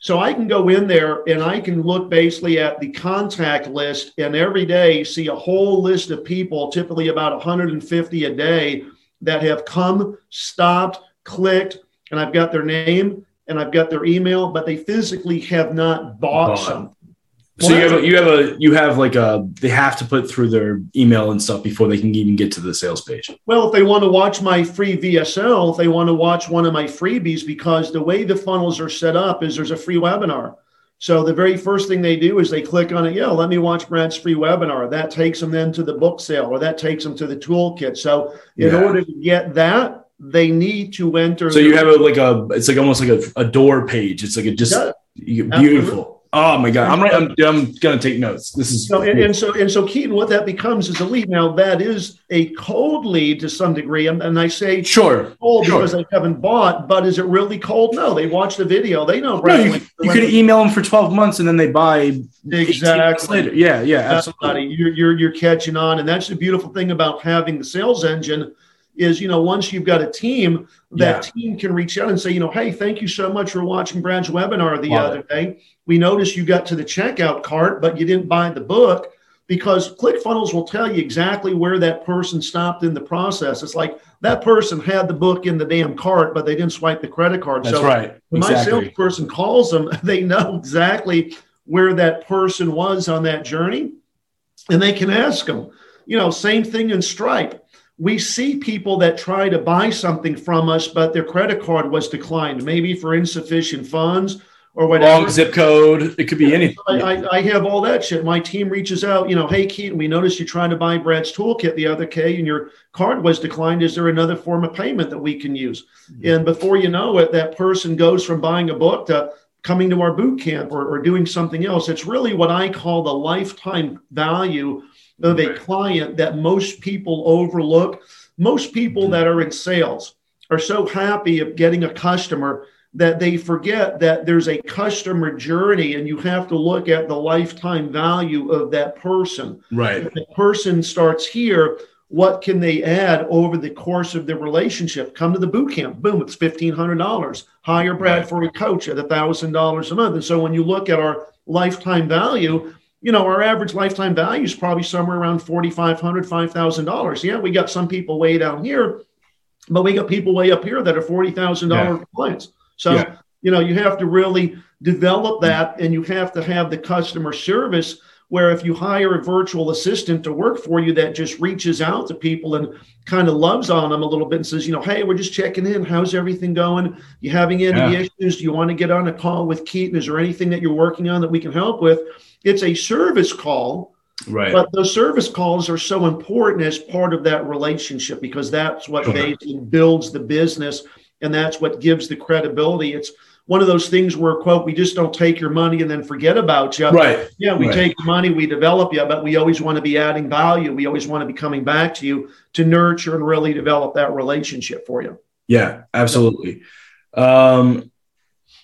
So I can go in there and I can look basically at the contact list and every day see a whole list of people, typically about 150 a day, that have come, stopped, clicked, and I've got their name and I've got their email, but they physically have not bought, bought. something. So you have a, you have a you have like a they have to put through their email and stuff before they can even get to the sales page. Well, if they want to watch my free VSL, if they want to watch one of my freebies, because the way the funnels are set up is there's a free webinar. So the very first thing they do is they click on it. Yeah, let me watch Brad's free webinar. That takes them then to the book sale, or that takes them to the toolkit. So in yeah. order to get that, they need to enter. So you have a like a it's like almost like a, a door page. It's like a just yeah, beautiful. Oh my god, I'm right. I'm, I'm gonna take notes. This is so, and, and, so and so Keaton. What that becomes is a lead. Now that is a cold lead to some degree, and, and I say sure cold sure. because they haven't bought. But is it really cold? No, they watch the video. They know. No, you, you could email them for 12 months and then they buy exactly later. Yeah, yeah, absolutely. You're, you're you're catching on, and that's the beautiful thing about having the sales engine is you know once you've got a team that yeah. team can reach out and say you know hey thank you so much for watching brad's webinar the other day. We noticed you got to the checkout cart but you didn't buy the book because clickfunnels will tell you exactly where that person stopped in the process. It's like that person had the book in the damn cart but they didn't swipe the credit card. That's so right. when exactly. my salesperson calls them they know exactly where that person was on that journey and they can ask them you know same thing in stripe we see people that try to buy something from us, but their credit card was declined, maybe for insufficient funds or whatever. Wrong zip code. It could be anything. I, I, I, have all that shit. My team reaches out, you know, hey, Keaton, we noticed you trying to buy Brad's toolkit the other day and your card was declined. Is there another form of payment that we can use? Mm-hmm. And before you know it, that person goes from buying a book to coming to our boot camp or, or doing something else. It's really what I call the lifetime value of a client that most people overlook most people that are in sales are so happy of getting a customer that they forget that there's a customer journey and you have to look at the lifetime value of that person. Right. If the person starts here, what can they add over the course of the relationship? Come to the boot camp. Boom, it's $1,500. Hire Brad right. for a coach at $1,000 a month. And so when you look at our lifetime value, you know, our average lifetime value is probably somewhere around $4,500, $5,000. Yeah, we got some people way down here, but we got people way up here that are $40,000 yeah. clients. So, yeah. you know, you have to really develop that and you have to have the customer service where if you hire a virtual assistant to work for you that just reaches out to people and kind of loves on them a little bit and says, you know, hey, we're just checking in. How's everything going? You having any yeah. issues? Do you want to get on a call with Keaton? Is there anything that you're working on that we can help with? It's a service call. Right. But those service calls are so important as part of that relationship because that's what sure. builds the business and that's what gives the credibility. It's one of those things where quote we just don't take your money and then forget about you right. Yeah we right. take your money we develop you but we always want to be adding value. We always want to be coming back to you to nurture and really develop that relationship for you yeah absolutely. Um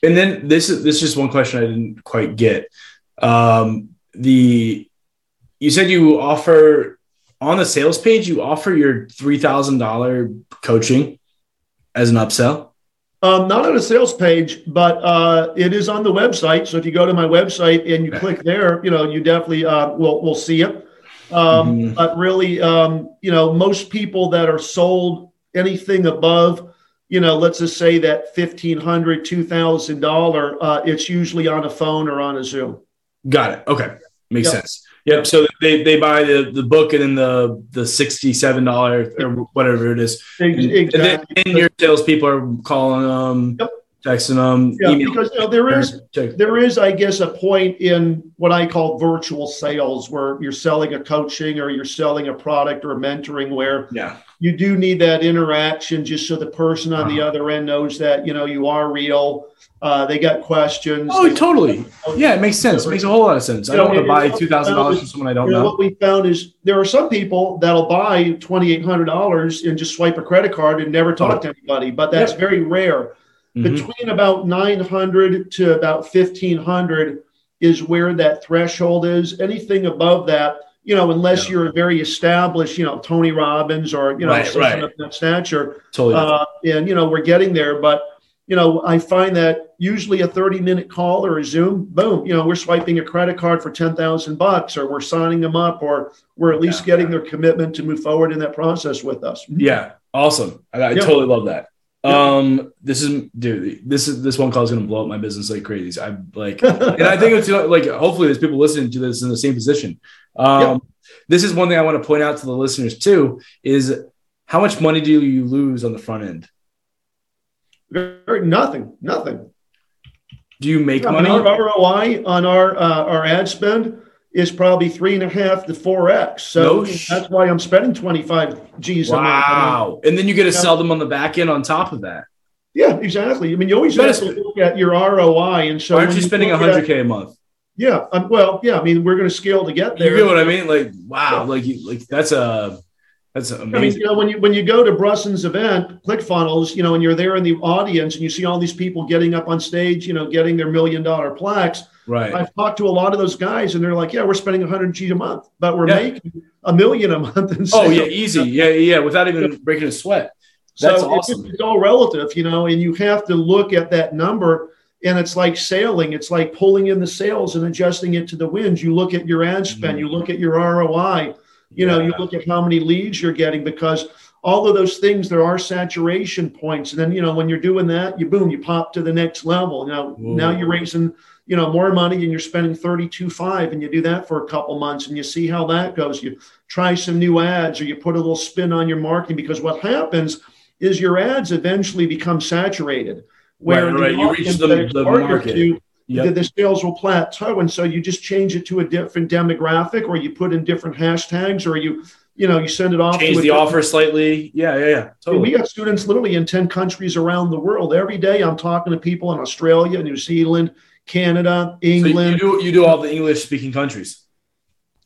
and then this is this is just one question i didn't quite get. Um the you said you offer on the sales page you offer your $3000 coaching as an upsell um, not on a sales page, but uh, it is on the website. So if you go to my website and you click there, you know, you definitely uh, will will see it. Um, mm-hmm. But really, um, you know, most people that are sold anything above, you know, let's just say that fifteen hundred, two thousand dollar, uh, it's usually on a phone or on a Zoom. Got it. Okay, makes yep. sense. Yep. So they, they buy the, the book and then the the sixty seven dollar or whatever it is. Exactly. And then, and your salespeople are calling them, yep. Texting them. Yeah, because you know, there is there is I guess a point in what I call virtual sales where you're selling a coaching or you're selling a product or mentoring where yeah you do need that interaction just so the person on uh-huh. the other end knows that you know you are real uh, they got questions. Oh, totally. Yeah, it makes sense. It makes a whole lot of sense. I don't want to buy two thousand dollars from someone I don't you know, know. What we found is there are some people that'll buy twenty eight hundred dollars and just swipe a credit card and never talk oh. to anybody, but that's yep. very rare. Mm-hmm. Between about nine hundred to about fifteen hundred is where that threshold is. Anything above that, you know, unless yeah. you're a very established, you know, Tony Robbins or you know, right, right. of that stature. Totally. Uh, and you know, we're getting there, but you know, I find that usually a 30 minute call or a Zoom, boom, you know, we're swiping a credit card for 10,000 bucks or we're signing them up or we're at least yeah, getting yeah. their commitment to move forward in that process with us. Yeah. Awesome. I, I totally love that. Um, this is dude, this is this one call is gonna blow up my business like crazy. I'm like, and I think it's like hopefully there's people listening to this in the same position. Um, this is one thing I want to point out to the listeners too is how much money do you lose on the front end? Nothing, nothing. Do you make I money? Our ROI on our uh, our ad spend is probably three and a half to four x. So no sh- that's why I'm spending 25 G's. Wow! And then you get to sell them on the back end on top of that. Yeah, exactly. I mean, you always have to look at your ROI, and so aren't you spending 100k a month? Yeah, um, well, yeah. I mean, we're going to scale to get there. You get what I mean? Like, wow! Yeah. Like, you, like that's a that's amazing. I mean, you know, when you when you go to Brunson's event, ClickFunnels, you know, and you're there in the audience and you see all these people getting up on stage, you know, getting their million dollar plaques. Right. I've talked to a lot of those guys, and they're like, "Yeah, we're spending 100 G a month, but we're yeah. making a million a month." oh yeah, easy, yeah, yeah, without even breaking a sweat. That's so awesome. It's, it's all relative, you know, and you have to look at that number. And it's like sailing. It's like pulling in the sails and adjusting it to the winds. You look at your ad spend, mm-hmm. you look at your ROI, you know, you look at how many leads you're getting because all of those things, there are saturation points. And then, you know, when you're doing that, you boom, you pop to the next level. Now, Whoa. now you're raising, you know, more money and you're spending 32.5 and you do that for a couple months and you see how that goes. You try some new ads or you put a little spin on your marketing because what happens is your ads eventually become saturated. Where right, right. you reach the, the market. To, yep. the, the sales will plateau. And so you just change it to a different demographic or you put in different hashtags or you, you know, you send it off. Change the offer slightly. Yeah, yeah, yeah. Totally. We got students literally in 10 countries around the world. Every day I'm talking to people in Australia, New Zealand, Canada, England. So you do you do all the English speaking countries.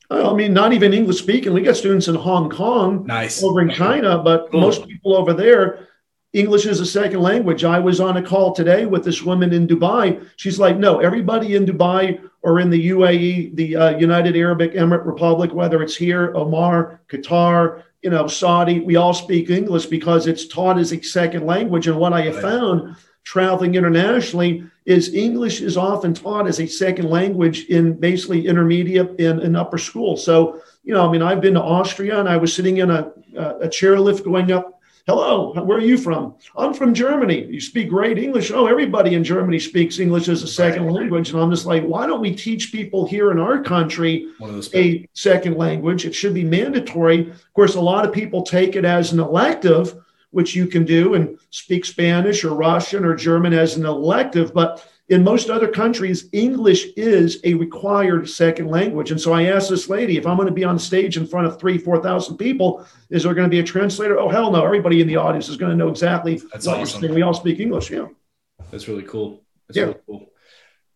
I mean, not even English speaking. We got students in Hong Kong, nice, over in China, but cool. most people over there, English is a second language. I was on a call today with this woman in Dubai. She's like, no, everybody in Dubai or in the UAE, the uh, United Arab Emirate Republic, whether it's here, Oman, Qatar, you know, Saudi, we all speak English because it's taught as a second language. And what I have right. found traveling internationally is English is often taught as a second language in basically intermediate and, and upper school. So, you know, I mean, I've been to Austria and I was sitting in a, a chairlift going up. Hello, where are you from? I'm from Germany. You speak great English. Oh, everybody in Germany speaks English as a second right. language. And I'm just like, why don't we teach people here in our country a second language? It should be mandatory. Of course, a lot of people take it as an elective which you can do and speak Spanish or Russian or German as an elective. But in most other countries, English is a required second language. And so I asked this lady, if I'm going to be on stage in front of three, 4,000 people, is there going to be a translator? Oh, hell no. Everybody in the audience is going to know exactly That's what awesome. you're saying. We all speak English. Yeah. That's really cool. That's yeah. really cool.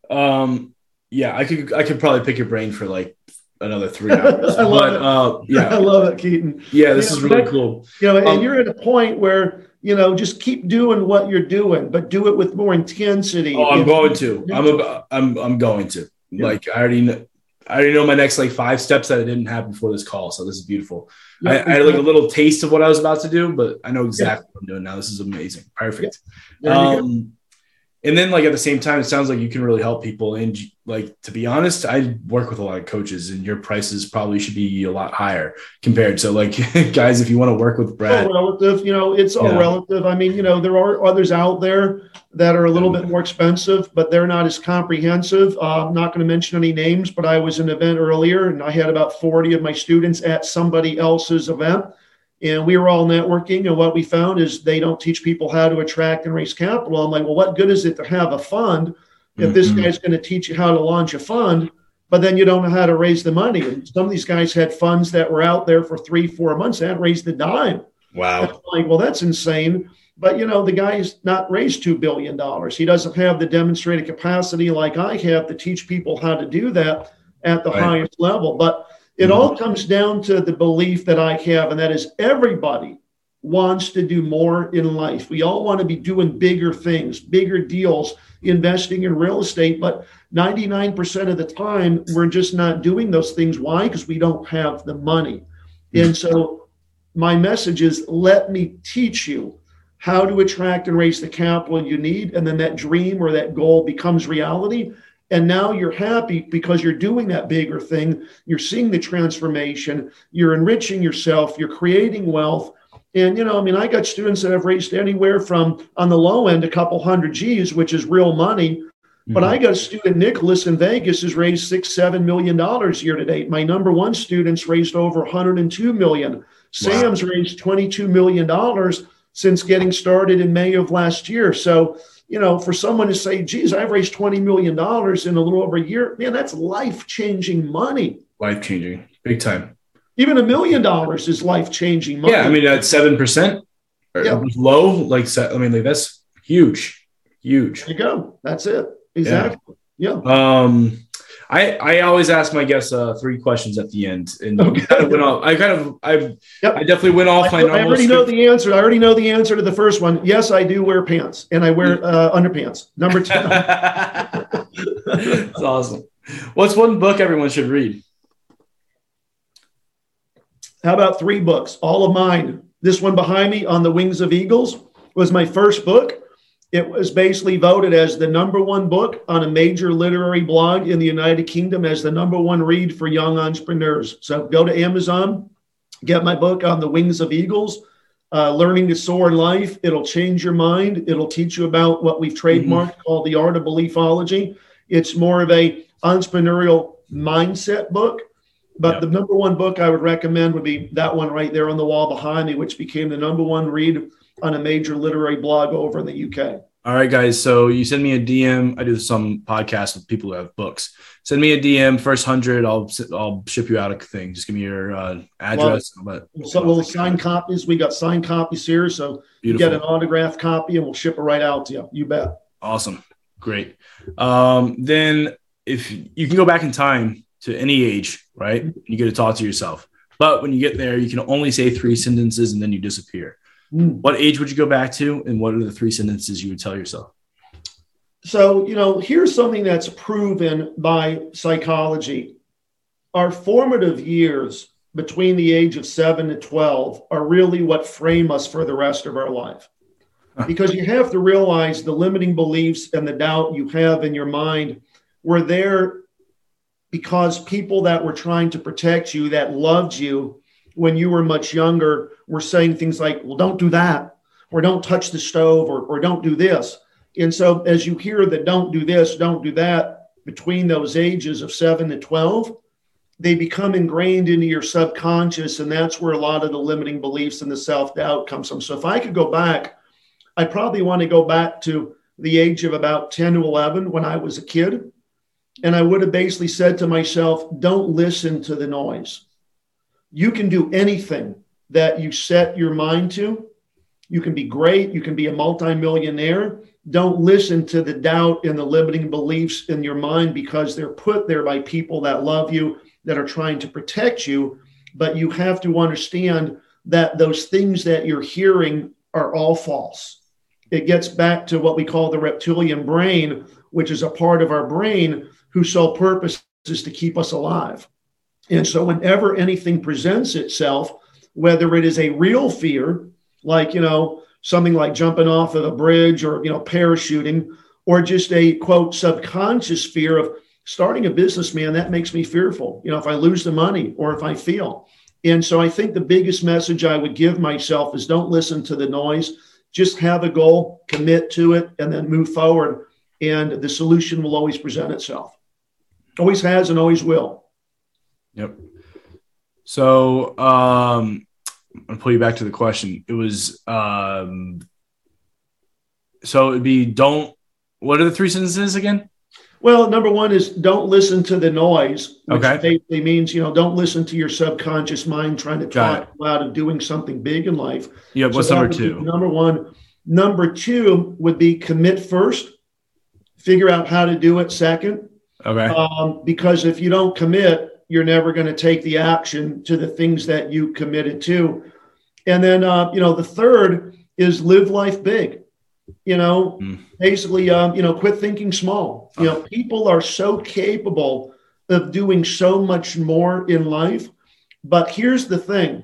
Um, yeah, I could, I could probably pick your brain for like another three hours. I love but, it. Uh, yeah, I love it, Keaton. Yeah, this you is know, really that, cool. You know, and Um, you're at a point where you know just keep doing what you're doing, but do it with more intensity. Oh, I'm going to. I'm a, I'm I'm going to. Yeah. Like I already know, I already know my next like five steps that I didn't have before this call. So this is beautiful. I, I had like a little taste of what I was about to do, but I know exactly what I'm doing now. This is amazing. Perfect. Um, and then like at the same time, it sounds like you can really help people. And like to be honest, I work with a lot of coaches, and your prices probably should be a lot higher compared. So like guys, if you want to work with Brad, all relative. You know, it's all Yeah. relative. I mean, you know, there are others out there that are a little bit more expensive, but they're not as comprehensive. Uh, I'm not going to mention any names, but I was in an event earlier, and I had about 40 of my students at somebody else's event. And we were all networking, and what we found is they don't teach people how to attract and raise capital. I'm like, well, what good is it to have a fund if this Mhm. guy's going to teach you how to launch a fund, but then you don't know how to raise the money? And some of these guys had funds that were out there for three, four months, hadn't raised a dime. wow, I'm like, well, that's insane. But you know, the guy's not raised two billion dollars. He doesn't have the demonstrated capacity like I have to teach people how to do that at the Right. highest level. But it Mhm. all comes down to the belief that I have, and that is everybody wants to do more in life. We all want to be doing bigger things, bigger deals, investing in real estate, but 99% of the time we're just not doing those things. Why? Because we don't have the money. And so my message is let me teach you how to attract and raise the capital you need. And then that dream or that goal becomes reality. And now you're happy because you're doing that bigger thing. You're seeing the transformation. You're enriching yourself. You're creating wealth. And, you know, I mean, I got students that have raised anywhere from on the low end, a couple hundred G's, which is real money. But Mm-hmm. I got a student, Nicholas in Vegas, has raised six, seven million dollars year to date. My number one student's raised over 102 million. Sam's raised 22 million dollars since getting started in May of last year. So, you know, for someone to say, geez, I've raised 20 million dollars in a little over a year, man, that's life-changing money. life changing, big time. Even a million dollars is life-changing money. Yeah, I mean at seven percent, Yeah. low. Like I mean, like that's huge, huge. there you go. That's it. Exactly. Yeah. Um, I I always ask my guests uh, three questions at the end, and Okay. kind of went off. I kind of I Yep. I definitely went off my I, normal. I already know the answer. I already know the answer to the first one. Yes, I do wear pants, and I wear uh, underpants. Number two. That's awesome. What's one book everyone should read? How about three books? All of mine. This one behind me, On the Wings of Eagles, was my first book. It was basically voted as the number one book on a major literary blog in the United Kingdom as the number one read for young entrepreneurs. So go to Amazon, get my book on the wings of eagles. Uh, learning to soar in life. It'll change your mind. It'll teach you about what we've trademarked called the art of beliefology. It's more of a entrepreneurial mindset book. But Yeah. the number one book I would recommend would be that one right there on the wall behind me, which became the number one read on a major literary blog over in the UK. All right, guys. So you send me a DM. I do some podcasts with people who have books. Send me a DM. First hundred, I'll I'll ship you out a thing. Just give me your uh, address. But So we'll sign copies. We got signed copies here. So you get an autographed copy and we'll ship it right out to you. You bet. Awesome. Great. Um, then if you can go back in time to any age, right? You get to talk to yourself. But when you get there, you can only say three sentences and then you disappear. Mm. What age would you go back to? And what are the three sentences you would tell yourself? So, you know, here's something that's proven by psychology. Our formative years between the age of seven to 12 are really what frame us for the rest of our life. Because you have to realize the limiting beliefs and the doubt you have in your mind were there because people that were trying to protect you, that loved you when you were much younger, we were saying things like, well, don't do that, or don't touch the stove, or, or don't do this. And so as you hear that don't do this, don't do that between those ages of seven to 12, they become ingrained into your subconscious. And that's where a lot of the limiting beliefs and the self doubt comes from. So if I could go back, I probably want to go back to the age of about 10 to 11 when I was a kid. And I would have basically said to myself, don't listen to the noise. You can do anything that you set your mind to. You can be great. You can be a multimillionaire don't listen to the doubt and the limiting beliefs in your mind because they're put there by people that love you, that are trying to protect you. But you have to understand that those things that you're hearing are all false. It gets back to what we call the reptilian brain, which is a part of our brain whose sole purpose is to keep us alive. And so, whenever anything presents itself, whether it is a real fear, like, you know, something like jumping off of a bridge or you know parachuting or just a quote subconscious fear of starting a business man that makes me fearful. You know if i lose the money or if i feel. and so i think the biggest message i would give myself is don't listen to the noise. Just have a goal commit to it and then move forward and the solution will always present itself. Always has and always will yep so um I'll pull you back to the question. It was um, so it'd be don't. What are the three sentences again? Well, number one is don't listen to the noise, which okay. basically means you know don't listen to your subconscious mind trying to talk you out of doing something big in life. Yeah. What's so number two? Number one. Number two would be commit first. Figure out how to do it second. Okay. Um, because if you don't commit, you're never going to take the action to the things that you committed to. And then, uh, you know, the third is live life big. You know, mm. basically, um, you know, quit thinking small. You know, people are so capable of doing so much more in life. But here's the thing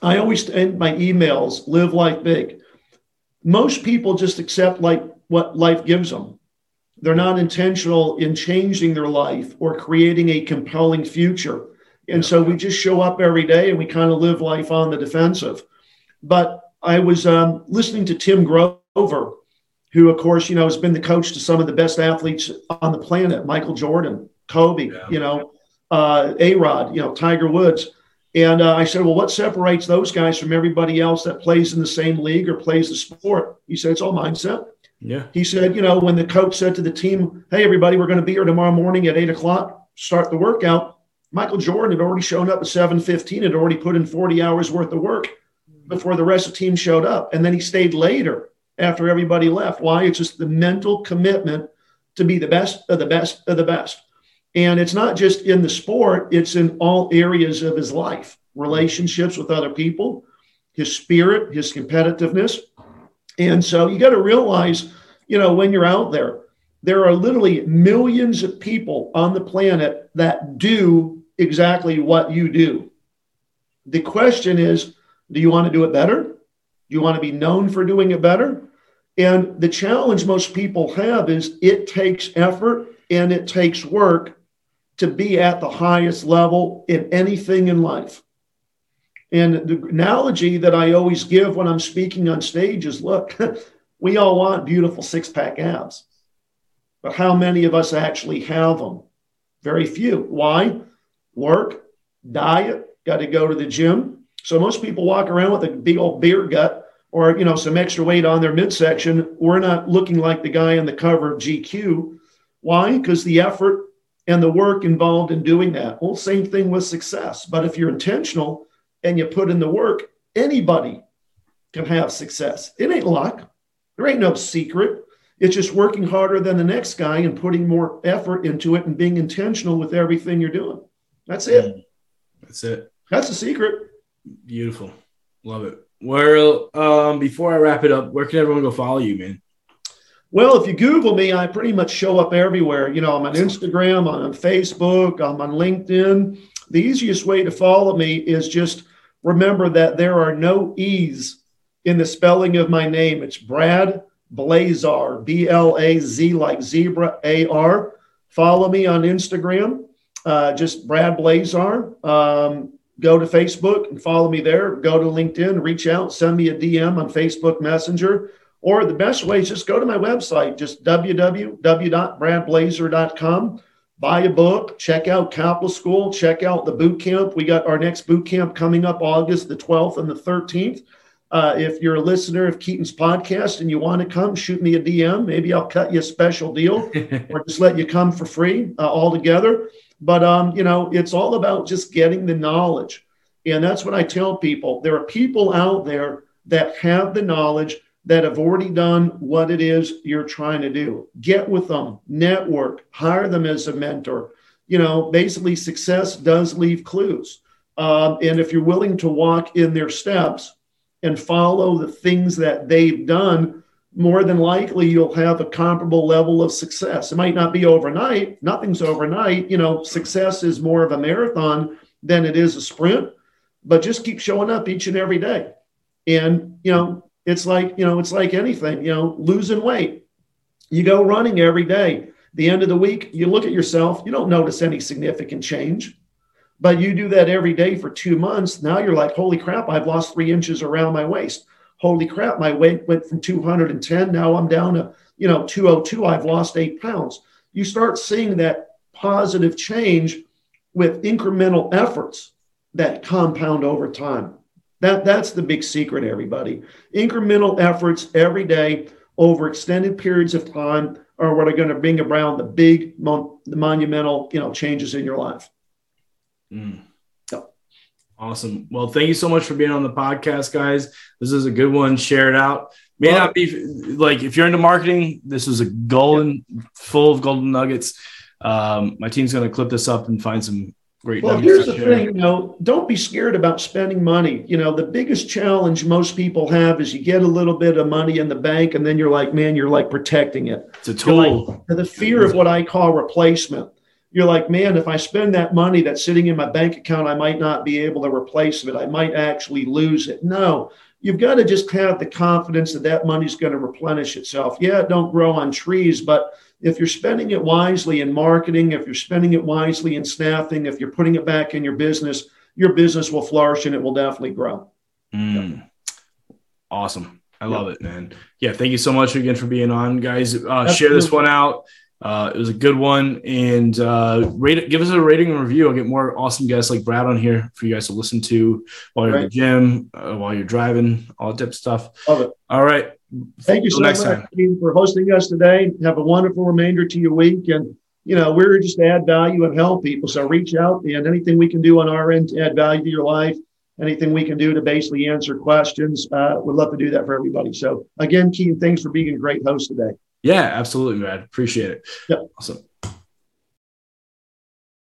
I always end my emails live life big. Most people just accept like what life gives them. They're not intentional in changing their life or creating a compelling future. And so we just show up every day and we kind of live life on the defensive. But I was um, listening to Tim Grover, who, of course, you know, has been the coach to some of the best athletes on the planet Michael Jordan, Kobe, yeah. you know, uh, A Rod, you know, Tiger Woods. And uh, I said, well, what separates those guys from everybody else that plays in the same league or plays the sport? He said, it's all mindset. Yeah. He said, you know, when the coach said to the team, hey, everybody, we're going to be here tomorrow morning at eight o'clock, start the workout. Michael Jordan had already shown up at 7.15, had already put in 40 hours worth of work before the rest of the team showed up. And then he stayed later after everybody left. Why? It's just the mental commitment to be the best of the best of the best. And it's not just in the sport, it's in all areas of his life relationships with other people, his spirit, his competitiveness. And so you got to realize, you know, when you're out there, there are literally millions of people on the planet that do exactly what you do. The question is do you want to do it better? Do you want to be known for doing it better? And the challenge most people have is it takes effort and it takes work to be at the highest level in anything in life. And the analogy that I always give when I'm speaking on stage is look, we all want beautiful six pack abs, but how many of us actually have them? Very few. Why? Work, diet, got to go to the gym. So most people walk around with a big old beer gut or you know some extra weight on their midsection. We're not looking like the guy on the cover of GQ. Why? Because the effort and the work involved in doing that. Well, same thing with success. But if you're intentional and you put in the work, anybody can have success. It ain't luck. There ain't no secret. It's just working harder than the next guy and putting more effort into it and being intentional with everything you're doing. That's it. That's it. That's the secret. Beautiful. Love it. Well, um, before I wrap it up, where can everyone go follow you, man? Well, if you Google me, I pretty much show up everywhere. You know, I'm on Instagram, I'm on Facebook, I'm on LinkedIn. The easiest way to follow me is just remember that there are no E's in the spelling of my name. It's Brad Blazar, B L A Z like zebra A R. Follow me on Instagram, uh, just Brad Blazar. Um, go to Facebook and follow me there. Go to LinkedIn, reach out, send me a DM on Facebook Messenger. Or the best way is just go to my website, just www.bradblazar.com. Buy a book, check out Capital School, check out the boot camp. We got our next boot camp coming up August the 12th and the 13th. Uh, if you're a listener of Keaton's podcast and you want to come, shoot me a DM. Maybe I'll cut you a special deal or just let you come for free uh, altogether. But, um, you know, it's all about just getting the knowledge. And that's what I tell people. There are people out there that have the knowledge that have already done what it is you're trying to do. Get with them, network, hire them as a mentor. You know, basically, success does leave clues. Um, and if you're willing to walk in their steps, and follow the things that they've done, more than likely you'll have a comparable level of success. It might not be overnight, nothing's overnight. You know, success is more of a marathon than it is a sprint, but just keep showing up each and every day. And, you know, it's like, you know, it's like anything, you know, losing weight. You go running every day. The end of the week, you look at yourself, you don't notice any significant change. But you do that every day for two months. Now you're like, holy crap, I've lost three inches around my waist. Holy crap, my weight went from 210. Now I'm down to, you know, 202. I've lost eight pounds. You start seeing that positive change with incremental efforts that compound over time. That, that's the big secret, everybody. Incremental efforts every day over extended periods of time are what are going to bring around the big, mon- the monumental, you know, changes in your life. Mm. Awesome. Well, thank you so much for being on the podcast, guys. This is a good one. Share it out. May well, not be like if you're into marketing, this is a golden, yeah. full of golden nuggets. Um, my team's going to clip this up and find some great. Well, here's the thing. You know, don't be scared about spending money. You know, the biggest challenge most people have is you get a little bit of money in the bank, and then you're like, man, you're like protecting it. It's a tool. Like, the fear of what I call replacement you're like, man, if I spend that money that's sitting in my bank account, I might not be able to replace it. I might actually lose it. No, you've got to just have the confidence that that money's going to replenish itself. Yeah, it don't grow on trees, but if you're spending it wisely in marketing, if you're spending it wisely in staffing, if you're putting it back in your business, your business will flourish and it will definitely grow. Mm. Awesome. I love it, man. Yeah, thank you so much again for being on, guys. Uh, share this one out. Uh, it was a good one, and uh, rate give us a rating and review. I'll get more awesome guests like Brad on here for you guys to listen to while you're right. at the gym, uh, while you're driving, all that type of stuff. Love it. All right. Thank you so much time. for hosting us today. Have a wonderful remainder to your week, and you know we're just to add value and help people. So reach out, and anything we can do on our end to add value to your life, anything we can do to basically answer questions, uh, we'd love to do that for everybody. So again, Keaton, thanks for being a great host today. Yeah, absolutely, man. Appreciate it. Yep. Awesome.